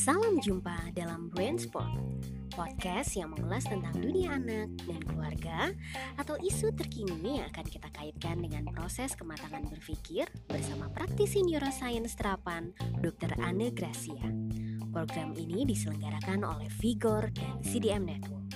Salam jumpa dalam Brain Sport, podcast yang mengulas tentang dunia anak dan keluarga atau isu terkini yang akan kita kaitkan dengan proses kematangan berpikir bersama praktisi neuroscience terapan Dr. Anne Gracia. Program ini diselenggarakan oleh Vigor dan CDM Network.